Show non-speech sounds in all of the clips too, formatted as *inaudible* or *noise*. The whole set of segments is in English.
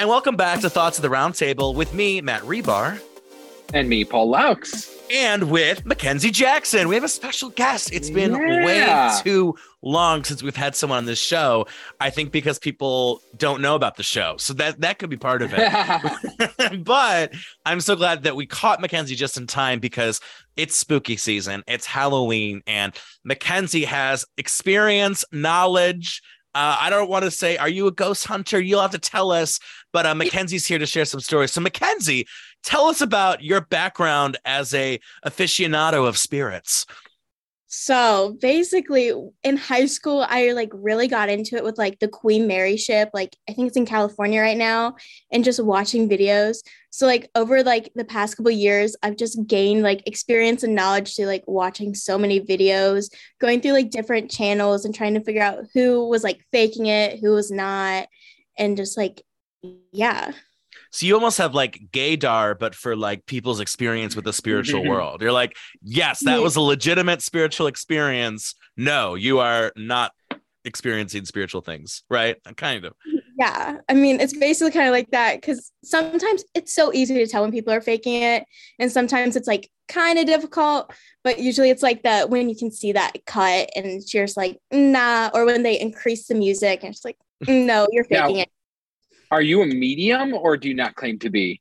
And welcome back to Thoughts of the Roundtable with me, Matt Rebar. And me, Paul Laux. And with Mackenzie Jackson. We have a special guest. It's been Yeah. way too long since we've had someone on this show. I think because people don't know about the show. So that that could be part of it. *laughs* *laughs* but I'm so glad that we caught Mackenzie just in time because it's spooky season, it's Halloween, and Mackenzie has experience, knowledge. Uh, I don't want to say, are you a ghost hunter? You'll have to tell us. But uh, Mackenzie's here to share some stories. So, Mackenzie, tell us about your background as a aficionado of spirits. So basically, in high school, I like really got into it with like the Queen Mary ship. Like, I think it's in California right now, and just watching videos. So, like, over like the past couple years, I've just gained like experience and knowledge to like watching so many videos, going through like different channels and trying to figure out who was like faking it, who was not, and just like, yeah. So you almost have like gaydar, but for like people's experience with the spiritual *laughs* world. You're like, yes, that was a legitimate spiritual experience. No, you are not experiencing spiritual things, right? Kind of. Yeah, I mean, it's basically kind of like that because sometimes it's so easy to tell when people are faking it, and sometimes it's like kind of difficult. But usually, it's like that when you can see that cut, and she's like nah, or when they increase the music, and it's like *laughs* no, you're Now- faking it. Are you a medium or do you not claim to be?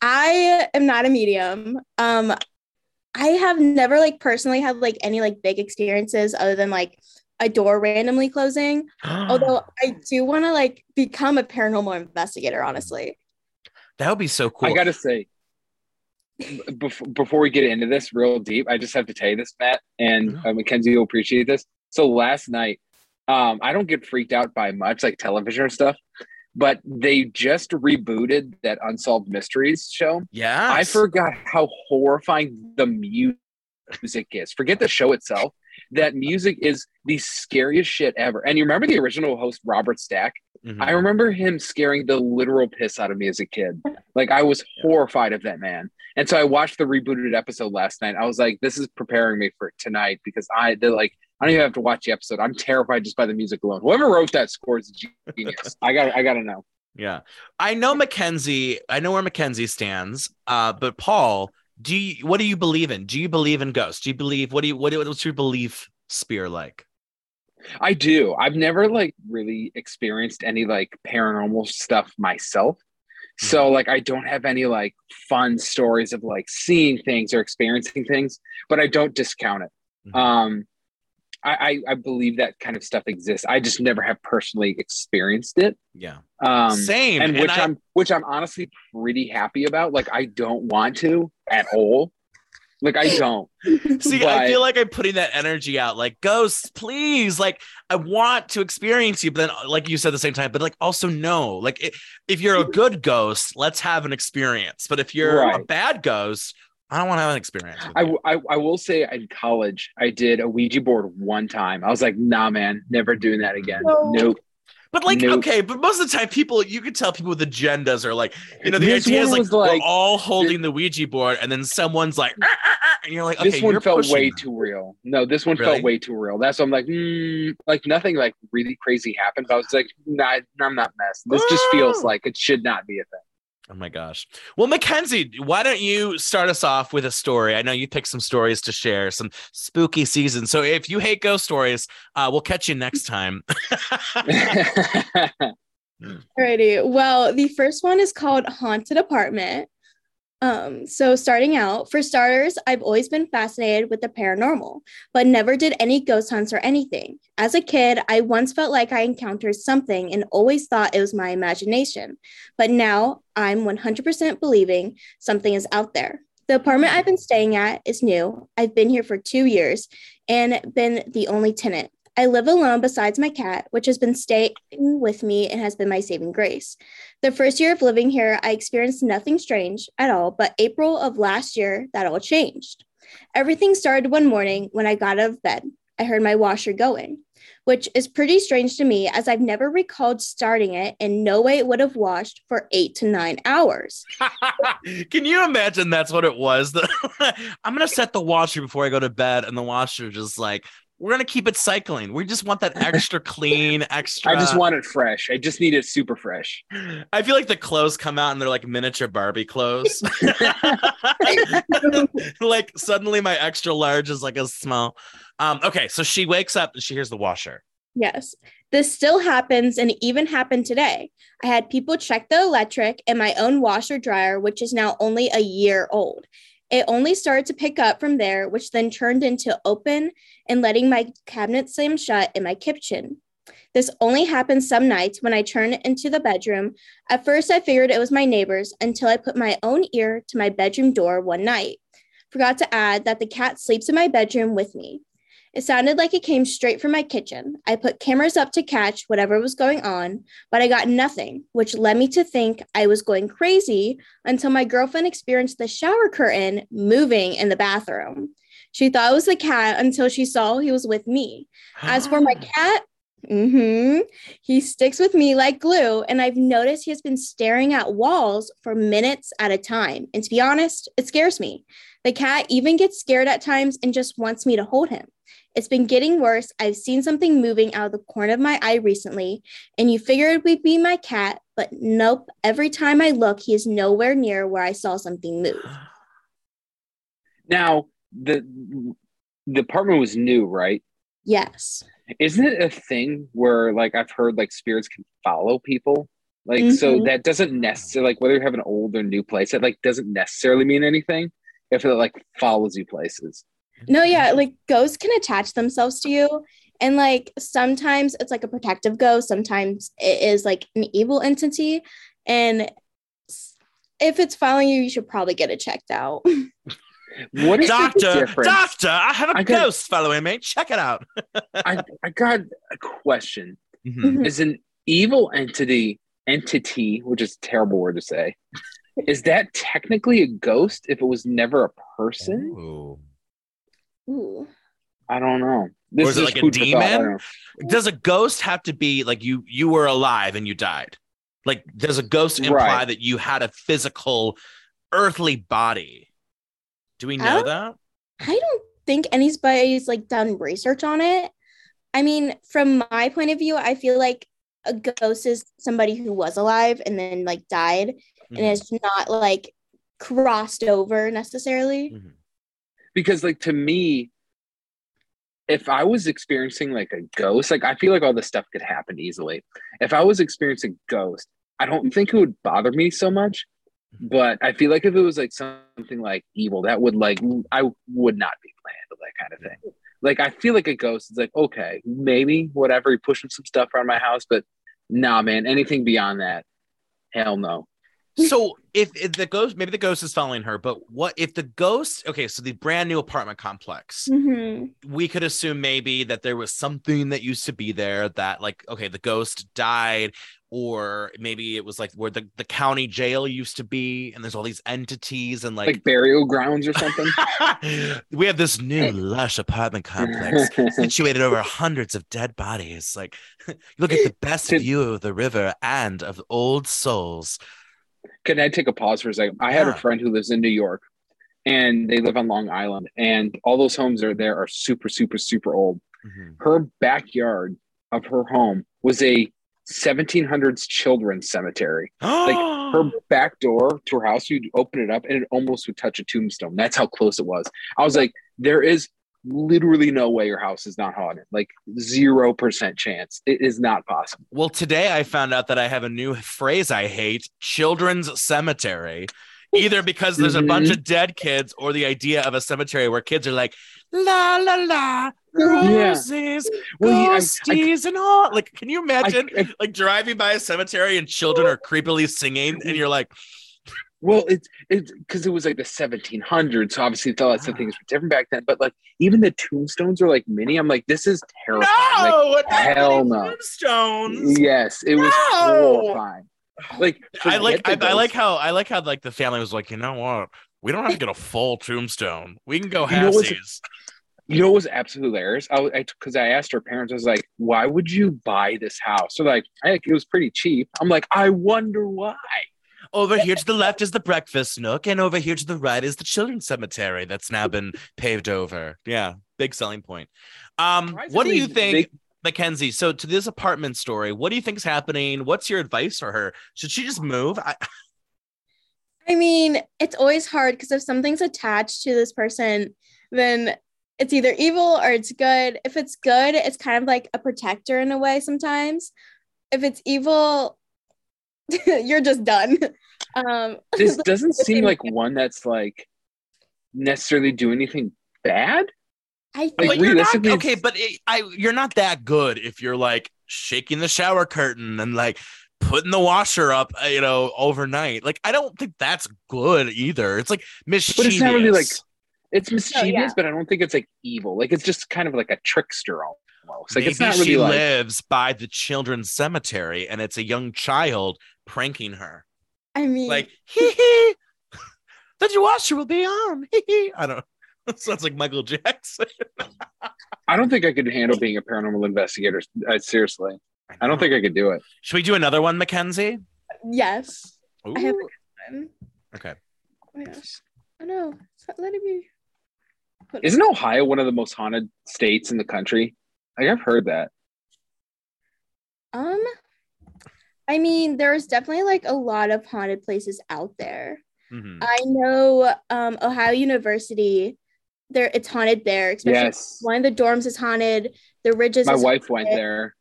I am not a medium. Um, I have never like personally had like any like big experiences other than like a door randomly closing. *gasps* Although I do want to like become a paranormal investigator, honestly. that would be so cool. I gotta say, before, before we get into this real deep, I just have to tell you this, Matt, and uh, Mackenzie will appreciate this. So last night, um, I don't get freaked out by much like television or stuff, but they just rebooted that Unsolved Mysteries show. yeah. I forgot how horrifying the music is. Forget the show itself. That music is the scariest shit ever. And you remember the original host, Robert Stack? Mhm. I remember him scaring the literal piss out of me as a kid. Like I was horrified of that man. And so I watched the rebooted episode last night. I was like, this is preparing me for tonight because I they're like, I don't even have to watch the episode. I'm terrified just by the music alone. Whoever wrote that score is a genius. I got I gotta know. Yeah. I know Mackenzie, I know where Mackenzie stands. Uh, but Paul, do you what do you believe in? Do you believe in ghosts? Do you believe what do you what what's your belief spear like? I do. I've never like really experienced any like paranormal stuff myself. So like I don't have any like fun stories of like seeing things or experiencing things, but I don't discount it. Mhm. Um I, I I believe that kind of stuff exists. I just never have personally experienced it. Yeah. Um Same. and which I, I'm which I'm honestly pretty happy about. Like I don't want to at all. Like I don't. *laughs* See, I feel like I'm putting that energy out, like ghosts, please. Like, I want to experience you, but then, like you said, at the same time, but like also no. Like, if you're a *laughs* good ghost, let's have an experience. But if you're a bad ghost, I don't want to have an experience. with I. I, I will say in college, I did a Ouija board one time. I was like, nah, man, never doing that again. No. Nope. but like, Nope. okay, but most of the time, people you can tell people with agendas are like, you know, the this idea is like, like, we're all holding the Ouija board, and then someone's like, "Ah, ah, ah," and you're like, okay, this one you're felt way that. too real. No, this one Really? felt way too real. That's why I'm like, mm, like nothing like really crazy happened. But I was like, nah, I'm not messed. This just feels like it should not be a thing. Oh my gosh. Well, Mackenzie, why don't you start us off with a story? I know you picked some stories to share, some spooky season. So if you hate ghost stories, uh, we'll catch you next time. *laughs* *laughs* Alrighty. Well, the first one is called Haunted Apartment. Um, so starting out, for starters, I've always been fascinated with the paranormal, but never did any ghost hunts or anything. As a kid, I once felt like I encountered something and always thought it was my imagination. But now I'm 100% believing something is out there. The apartment I've been staying at is new. I've been here for two years and been the only tenant. I live alone besides my cat, which has been staying with me and has been my saving grace. The first year of living here, I experienced nothing strange at all, but April of last year, that all changed. Everything started one morning when I got out of bed. I heard my washer going, which is pretty strange to me as I've never recalled starting it and no way it would have washed for eight to nine hours. *laughs* Can you imagine that's what it was? *laughs* I'm gonna set the washer before I go to bed, and the washer just like we're gonna keep it cycling. We just want that extra *laughs* clean, extra. I just want it fresh. I just need it super fresh. I feel like the clothes come out and they're like miniature Barbie clothes. *laughs* *laughs* like suddenly my extra large is like a small. Um, okay, so she wakes up and she hears the washer. Yes. This still happens and even happened today. I had people check the electric in my own washer dryer, which is now only a year old. It only started to pick up from there, which then turned into open and letting my cabinet slam shut in my kitchen. This only happens some nights when I turn into the bedroom. At first, I figured it was my neighbors until I put my own ear to my bedroom door one night. Forgot to add that the cat sleeps in my bedroom with me. It sounded like it came straight from my kitchen. I put cameras up to catch whatever was going on, but I got nothing, which led me to think I was going crazy until my girlfriend experienced the shower curtain moving in the bathroom. She thought it was the cat until she saw he was with me. As for my *gasps* cat, hmm he sticks with me like glue, and I've noticed he has been staring at walls for minutes at a time. And to be honest, it scares me. The cat even gets scared at times and just wants me to hold him. It's been getting worse. I've seen something moving out of the corner of my eye recently, and you figured it would be my cat, but nope. Every time I look, he is nowhere near where I saw something move. *sighs* Now the the apartment was new, right? Yes. Isn't it a thing where like I've heard like spirits can follow people? Like so Mhm. that doesn't necessarily like whether you have an old or new place, it like doesn't necessarily mean anything if it like follows you places. No, yeah, like ghosts can attach themselves to you. And like sometimes it's like a protective ghost, sometimes it is like an evil entity. And if it's following you, you should probably get it checked out. *laughs* What is Doctor, difference? doctor, I have a I got- ghost following me. Check it out. *laughs* I, I got a question. Mhm. Mhm. Is an evil entity entity, which is a terrible word to say, is that technically a ghost if it was never a person? Ooh. Ooh. I don't know. This Or is it like a food for thought. I demon? Does a ghost have to be like you you were alive and you died? Like does a ghost imply Right. that you had a physical earthly body? Do we know don't- that? I don't think anybody's like done research on it. I mean, from my point of view, I feel like a ghost is somebody who was alive and then like died Mhm. and is not like crossed over necessarily. Mhm. Because like to me, if I was experiencing like a ghost, like I feel like all this stuff could happen easily. If I was experiencing ghost, I don't think it would bother me so much. Mm-hmm. But I feel like if it was like something like evil, that would like I would not be able to that kind of thing. Like I feel like a ghost is like okay, maybe whatever, you're pushing some stuff around my house, but nah, man, anything beyond that, hell no. So if, if the ghost maybe the ghost is following her, but what if the ghost okay, so the brand new apartment complex, Mhm. we could assume maybe that there was something that used to be there that like okay, the ghost died, or maybe it was like where the, the county jail used to be, and there's all these entities and Like, burial grounds or something. *laughs* we have this new lush apartment complex *laughs* situated over hundreds of dead bodies. Like, *laughs* you look at the best Did- view of the river and of old souls. Can I take a pause for a second? I had Yeah. a friend who lives in New York and they live on Long Island, and all those homes are there are super, super, super old. Mhm. Her backyard of her home was a 1700s children's cemetery. Like *gasps* her back door to her house, you'd open it up and it almost would touch a tombstone. That's how close it was. I was like, there is literally no way your house is not haunted. Like 0% chance. It is not possible. well, today I found out that I have a new phrase I hate children's cemetery. Either because there's a bunch Mhm. of dead kids or the idea of a cemetery where kids are like, la la la, roses, Well, yeah, I- I- ghosties, and all. Like, can you I- imagine I- like driving by a cemetery and children are creepily singing and you're like, Well, it's it's because it was like the 1700s, so obviously lots of ah. things were different back then. But like even the tombstones are like mini. I'm like, this is terrifying. No, what hell no. Tombstones. yes, it was No! horrifying. Like I like I, I like how I like how like the family was like, you know what? We don't have to get a full tombstone. We can go You know halfsies. You know what was absolutely hilarious? I because I, asked her parents, I was like, "Why would you buy this house?" They're like, "I think it was pretty cheap." I'm like, "I wonder why." Over here to the left is the breakfast nook, and over here to the right is the children's cemetery that's now been paved over. Yeah, big selling point. Um, what do you think, Big- Mackenzie? So to this apartment story, what do you think is happening? What's your advice for her? Should she just move? I, *laughs* I mean, it's always hard because if something's attached to this person, then it's either evil or it's good. If it's good, it's kind of like a protector in a way sometimes. If it's evil, *laughs* you're just done. *laughs* Um, *laughs* This doesn't seem like one that's like necessarily do anything bad. I Like, you're not okay. But it, I, you're not that good if you're like shaking the shower curtain and like putting the washer up, uh, you know, overnight. Like I don't think that's good either. It's like mischievous. But it's not really, like, It's mischievous, yeah. but I don't think it's like evil. Like it's just kind of like a trickster almost. Like Maybe it's not she like lives by the children's cemetery and it's a young child pranking her. I mean, Like, *laughs* hee hee, the washer will be on. Hee hee. I don't know. That *laughs* sounds like Michael Jackson. *laughs* I don't think I could handle being a paranormal investigator. Uh, seriously, I don't think I could do it. Should we do another one, Mackenzie? yes. I have Ooh. Um, Okay. oh my gosh. Oh no. Stop letting me. put- Isn't Ohio one of the most haunted states in the country? Like I've heard that. Um, I mean, there's definitely like a lot of haunted places out there. Mhm. I know um Ohio University, there it's haunted there, especially Yes, one of the dorms is haunted. The ridges my is wife went there,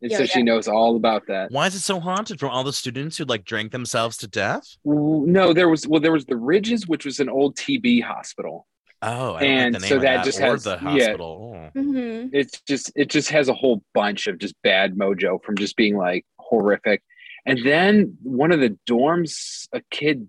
and Yeah, so yeah. she knows all about that. Why is it so haunted from all the students who like drank themselves to death? No, there was well, there was the Ridges, which was an old TB hospital. Oh, I And like the name so that that just or has- the yeah. hospital. Oh. Mhm. It's just it just has a whole bunch of just bad mojo from just being like horrific. And then one of the dorms a kid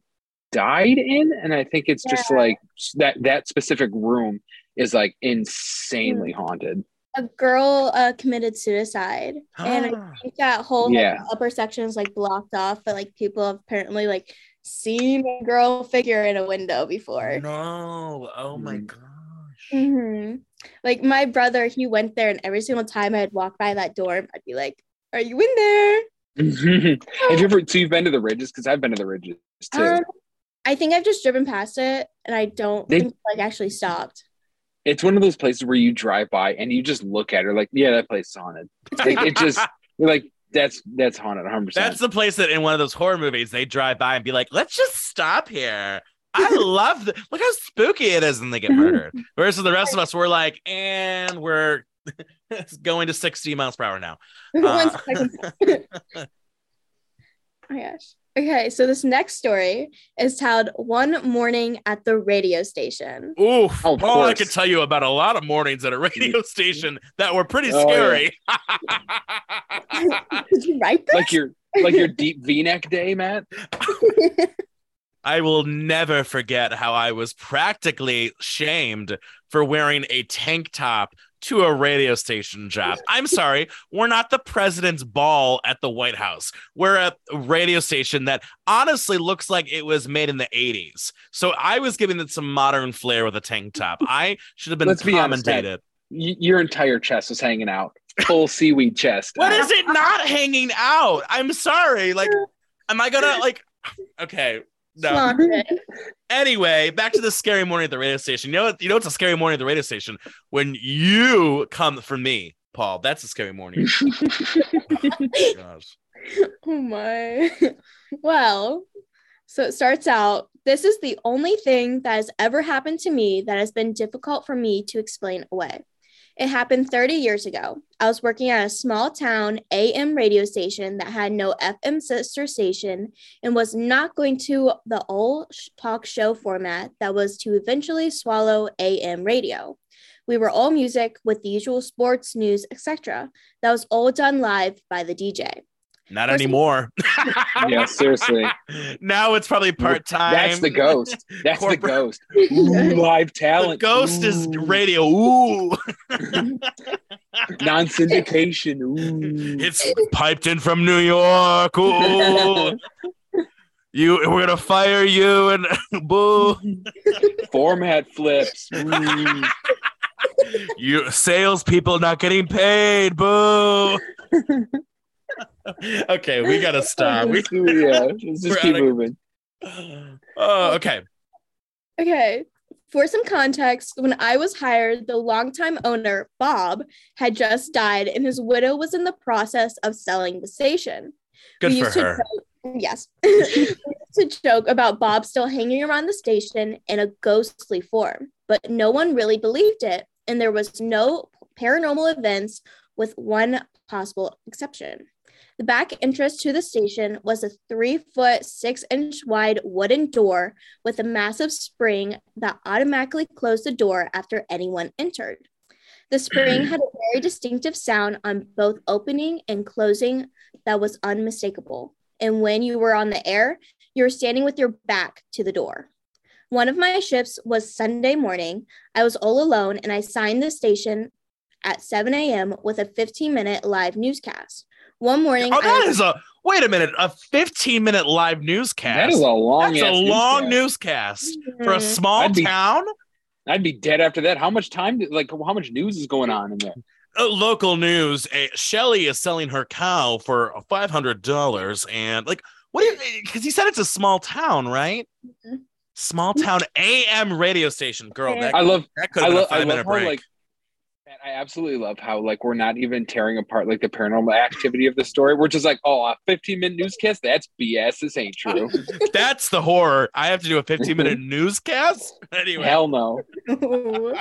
died in, and I think it's just like that that specific room is like insanely haunted. A girl uh, committed suicide, and I think that whole like, Yeah. upper section is like blocked off, but like people have apparently like seen a girl figure in a window before. No. Oh my Mm. gosh. hmm Like my brother, he went there, and every single time I'd walk by that dorm, I'd be like, "Are you in there?" *laughs* Have you ever so you've been to the Ridges? Because I've been to the Ridges too. Um, I think I've just driven past it, and I don't They- think like actually stopped. it's one of those places where you drive by and you just look at it like, yeah, that place is haunted. Like it just you're *laughs* like that's that's haunted 100. percent That's the place that in one of those horror movies they drive by and be like, "Let's just stop here." I *laughs* love the look how spooky it is, and they get *laughs* murdered. Whereas for the rest of us, we're like, and we're *laughs* going to 60 miles per hour now. Uh, oh my gosh. Okay, so this next story is held one morning at the radio station. Oof. Oh, of Paul, I course. could tell you about a lot of mornings at a mm-hmm. radio station that were pretty Oh, scary. *laughs* *laughs* Did you write this? like your like your deep V-neck day, Matt. *laughs* I will never forget how I was practically shamed for wearing a tank top to a radio station job. *laughs* I'm sorry, we're not the president's ball at the White House. We're a radio station that honestly looks like it was made in the 80s. So I was giving it some modern flair with a tank *laughs* top. I should have been Let's be honest, commentated. Your entire chest was hanging out, full *laughs* seaweed chest. What is it not hanging out? I'm sorry. Like, am I gonna like? Okay, no. *laughs* Anyway, back to the scary morning at the radio station. You know what? You know it's a scary morning at the radio station when you come for me, Paul. That's a scary morning. *laughs* Oh, gosh. Oh my. Well, so it starts out this is the only thing that has ever happened to me that has been difficult for me to explain away. It happened 30 years ago. I was working at a small town AM radio station that had no FM sister station and was not going to the old talk show format that was to eventually swallow AM radio. We were all music with the usual sports, news, etc. That was all done live by the DJ. Not First- anymore. *laughs* Yeah, seriously. now it's probably part time. That's the ghost. That's Corporate- the ghost. Ooh, live The talent. ghost is radio. Ooh, non-syndication. Ooh. it's piped in from New York. Ooh, you. We're gonna fire you and *laughs* boo. Format flips. You salespeople not getting paid. Boo. *laughs* *laughs* okay, we gotta stop. *laughs* We, yeah, let's *laughs* We're just keep outta- moving. Oh, oh, okay. Okay. For some context, when I was hired, the longtime owner, Bob, had just died and his widow was in the process of selling the station. Good We for used to her. joke- yes. we used to joke about Bob still hanging around the station in a ghostly form, but no one really believed it, and there was no paranormal events with one possible exception. The back entrance to the station was a three foot, six inch wide wooden door with a massive spring that automatically closed the door after anyone entered. The spring had a very distinctive sound on both opening and closing that was unmistakable. And when you were on the air, you were standing with your back to the door. One of my shifts was Sunday morning. I was all alone and I signed the station at 7 a.m. with a 15 minute live newscast. One morning, Oh, that I, is a wait a minute, a 15 minute live newscast. That is a long. That's a long newscast. newscast for a Mm. small I'd be- town. I'd be dead after that. How much time? Like, how much news is going on in there? Uh, local news: uh, Shelly is selling her cow for five hundred dollars, and like, what? Because he said it's a small town, right? Mhm. Small town AM radio station, girl. That, I love. that could I have been a love. I five love minute break. like. And I absolutely love how like we're not even tearing apart like the paranormal activity of the story. We're just like, oh, a 15 minute newscast. That's BS. This ain't true. *laughs* That's the horror. I have to do a 15 minute newscast. *laughs* Anyway, Hell no. *laughs*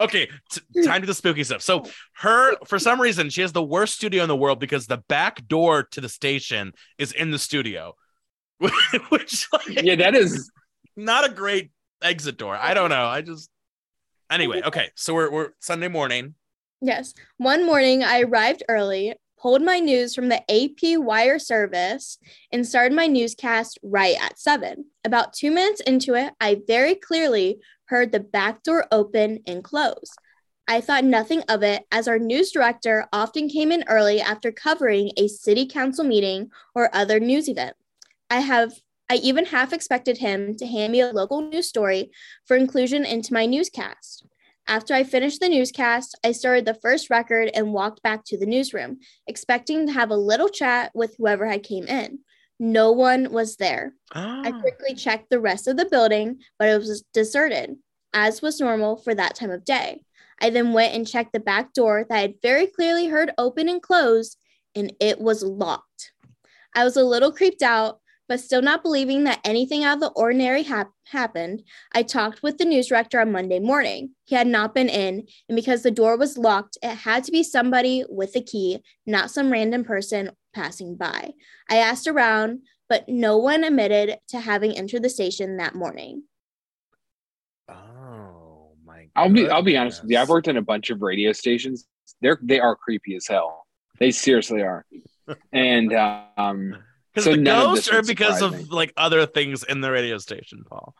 okay, t- time to the spooky stuff. So, her, for some reason, she has the worst studio in the world because the back door to the station is in the studio, which, like, Yeah, that is. not a great exit door. I don't know. I just, anyway, okay. So, we're, we're Sunday morning. Yes. One morning, I arrived early, pulled my news from the AP wire service, and started my newscast right at seven. About two minutes into it, I very clearly heard the back door open and close. I thought nothing of it as our news director often came in early after covering a city council meeting or other news event. I have I even half expected him to hand me a local news story for inclusion into my newscast. After I finished the newscast, I started the first record and walked back to the newsroom, expecting to have a little chat with whoever had came in. No one was there. I Oh, quickly checked the rest of the building, but it was deserted, as was normal for that time of day. I then went and checked the back door that I had very clearly heard open and close, and it was locked. I was a little creeped out, but still not believing that anything out of the ordinary hap- happened. I talked with the news director on Monday morning. He had not been in, and because the door was locked, it had to be somebody with a key, not some random person passing by. I asked around, but no one admitted to having entered the station that morning. oh my I'll be. I'll be honest with you. I've worked in a bunch of radio stations. They're they are creepy as hell. They seriously are. *laughs* And um, Because So the ghosts or because of me. like other things in the radio station, Paul?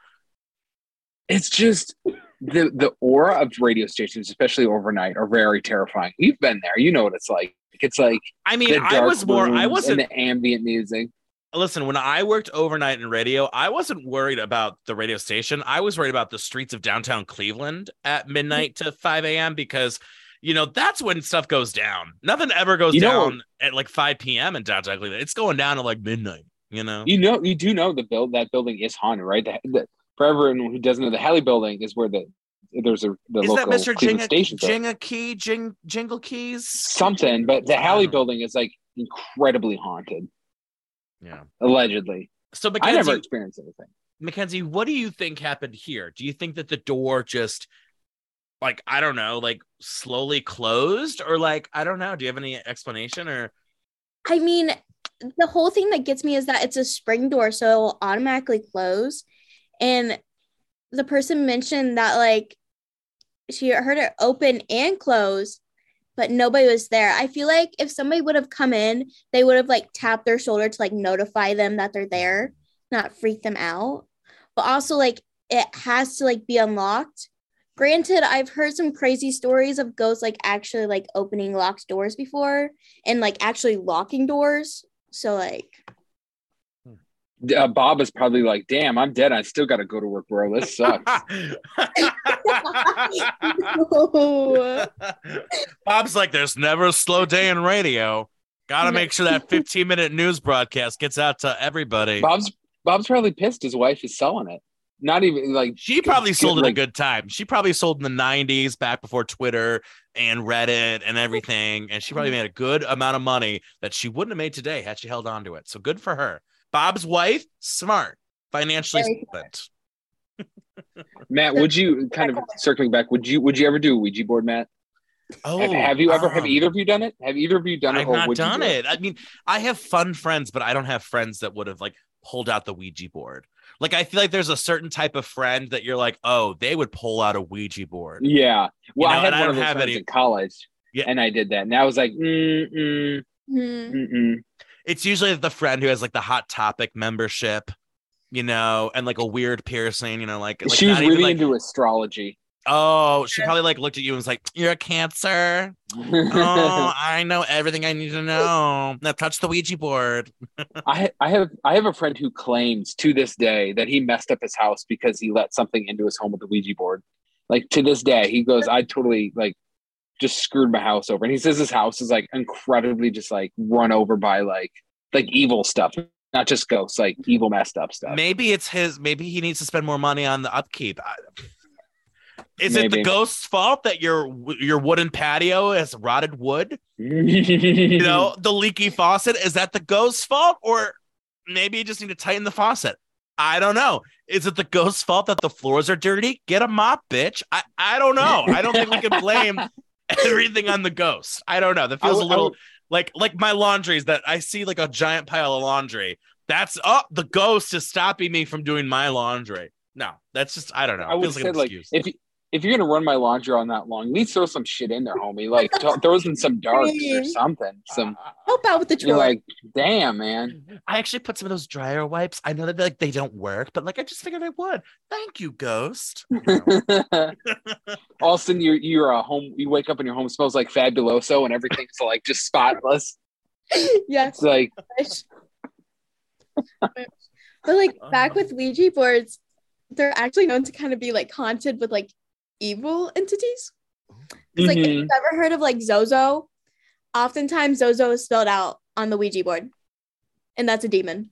it's just the the aura of radio stations, especially overnight, are very terrifying. You've been there. You know what it's like. It's like I mean, I was more, I wasn't, the ambient music. listen, when I worked overnight in radio, I wasn't worried about the radio station. I was worried about the streets of downtown Cleveland at midnight to 5 a.m. because, you know, that's when stuff goes down. Nothing ever goes You know- down at like 5 p.m. in downtown Cleveland. It's going down at like midnight, you know? You know, you do know the build that building is haunted, right? The, the, for everyone who doesn't know, the Halle building is where the there's a the Is that local Mr. Cleveland Jinga, station. building. Jinga Key, Jing, Jingle Keys? Something, but the I Halle don't building is like incredibly haunted, Yeah. allegedly. So, I never experienced anything. Mackenzie, what do you think happened here? Do you think that the door just like I don't know, like slowly closed or like I don't know, do you have any explanation or I mean, the whole thing that gets me is that it's a spring door, so it will automatically close. And the person mentioned that like she heard it open and close, but nobody was there. I feel like if somebody would have come in, they would have like tapped their shoulder to like notify them that they're there, not freak them out. But also like it has to like be unlocked. Granted, I've heard some crazy stories of ghosts like actually like opening locked doors before and like actually locking doors. So like Uh, Bob is probably like, "Damn, I'm dead. I still got to go to work, bro. This sucks." no. *laughs* *laughs* Bob's like there's never a slow day in radio. Gotta make sure that 15 minute news broadcast gets out to everybody. Bob's Bob's probably pissed his wife is selling it. Not even like She probably good- sold it a like- good time. She probably sold in the 90s, back before Twitter and Reddit and everything. And she probably made a good amount of money that she wouldn't have made today had she held on to it. So good for her. Bob's wife, smart, financially Very solvent. *laughs* Matt. Would you kind of circling back? Would you would you ever do a Ouija board, Matt? Oh, have, have you ever have um, either of you done it? Have either of you done it? I've or not done do it. I mean, I have fun friends, but I don't have friends that would have like pulled out the Ouija board. Like, I feel like there's a certain type of friend that you're like, oh, they would pull out a Ouija board. Yeah. Well, know, I had and I one don't of those friends any- in college, Yeah. and I did that, and I was like, mm mm mm mm. It's usually the friend who has like the Hot Topic membership, you know, and like a weird piercing, you know, like, like She was not even, really like, into astrology. Oh, she probably like looked at you and was like, you're a Cancer. *laughs* Oh, I know everything I need to know. Now touch the Ouija board. *laughs* I I have I have a friend who claims to this day that he messed up his house because he let something into his home with the Ouija board. Like to this day, he goes, I totally like just screwed my house over. And he says his house is like incredibly just like run over by like like evil stuff, not just ghosts, like evil messed up stuff. Maybe it's his. Maybe he needs to spend more money on the upkeep. I- Is it the ghost's fault that your your wooden patio has rotted wood? You know, *laughs* the leaky faucet is that the ghost's fault, or maybe you just need to tighten the faucet? I don't know. Is it the ghost's fault that the floors are dirty? Get a mop, bitch. I I don't know. I don't think we can blame *laughs* everything on the ghost. I don't know. That feels a little like like my laundries that I see like a giant pile of laundry. That's oh the ghost is stopping me from doing my laundry. No, that's just I don't know. I It would feels say like an like if you, if you're gonna run my laundry on that long, at least throw some shit in there, homie. Like th- throw in some darks or something. Some uh, uh, uh, Help out with the you're like, damn, man. I actually put some of those dryer wipes. I know that like they don't work, but like I just figured I would. Thank you, ghost. All of a sudden, you're you're a home. You wake up and your home smells like fabuloso, and everything's like just spotless. *laughs* yes. It's like but like back Oh. with Ouija boards, they're actually known to kind of be like haunted with like evil entities. It's like if you've mm-hmm. ever heard of like Zozo, oftentimes Zozo is spelled out on the Ouija board, and that's a demon.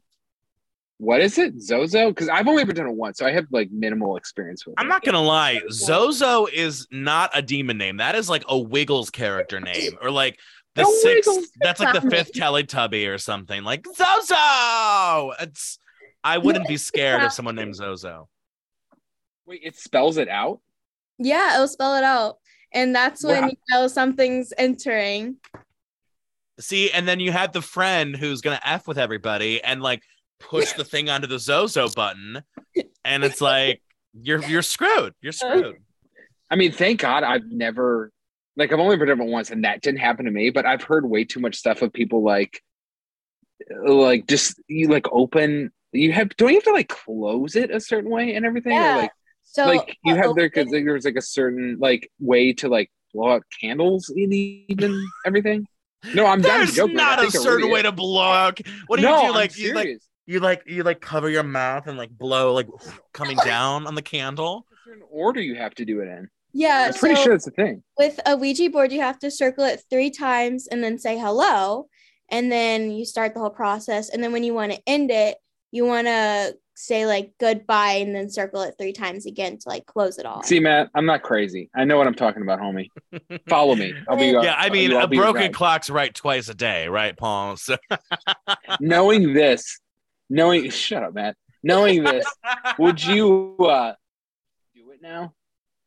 what is it, Zozo? Because I've only ever done it once, so I have like minimal experience with it. I'm it. not gonna lie, Zozo is not a demon name. That is like a Wiggles character name, or like the A sixth. Wiggles. That's like the Family. fifth Teletubby or something. Like Zozo. It's. I wouldn't be scared of someone named Zozo. Wait, it spells it out. Yeah, it'll spell it out, and that's when Wow. you know something's entering. See, and then you have the friend who's gonna f with everybody and like push the thing onto the Zozo button, and it's like you're you're screwed. You're uh-huh. screwed. I mean, thank God I've never like I've only been done it once, and that didn't happen to me. But I've heard way too much stuff of people like like just you like open. You have don't you have to like close it a certain way and everything? Or, Yeah. like So like you uh, have there because open- there's like a certain like way to like blow out candles in even everything. No, I'm not There's joking. not I a think it certain really way is. to blow out. What do no, you do? I'm Like you like you like you like cover your mouth and like blow like coming down on the candle. There's a order you have to do it in. yeah, I'm pretty so sure it's a thing. with a Ouija board, you have to circle it three times and then say hello, and then you start the whole process. And then when you want to end it, you want to say like goodbye and then circle it three times again to like close it all. See, Matt, I'm not crazy. I know what I'm talking about, homie. *laughs* Follow me. I'll be. Yeah, I mean, I'll a be your broken guide. clock's right twice a day, right, Paul? So *laughs* knowing this, knowing shut up, Matt. Knowing this, would you uh do it now?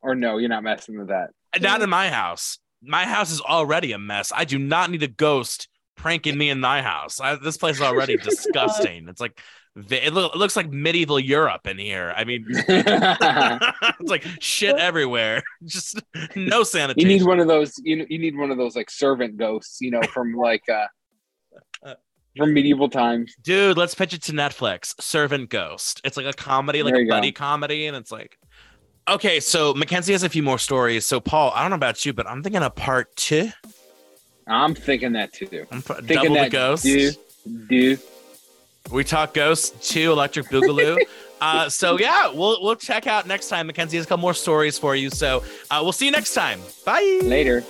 Or no, you're not messing with that. not in my house. My house is already a mess. I do not need a ghost pranking me in my house. I, this place is already *laughs* disgusting. It's like vi- it, it looks like medieval Europe in here. I mean, *laughs* it's like shit everywhere. *laughs* Just no sanitation. you need one of those you, you need one of those like servant ghosts, you know, from like uh from medieval times. Dude, let's pitch it to Netflix. Servant Ghost. It's like a comedy, like a go. buddy comedy, and it's like okay. So Mackenzie has a few more stories. So Paul, I don't know about you, but I'm thinking of part two. I'm thinking that too. I'm Thinking double the that ghost. dude, dude. We talk ghosts two, Electric Boogaloo. *laughs* uh, so yeah, we'll we'll check out next time. Mackenzie has a couple more stories for you. So uh, we'll see you next time. Bye. Later.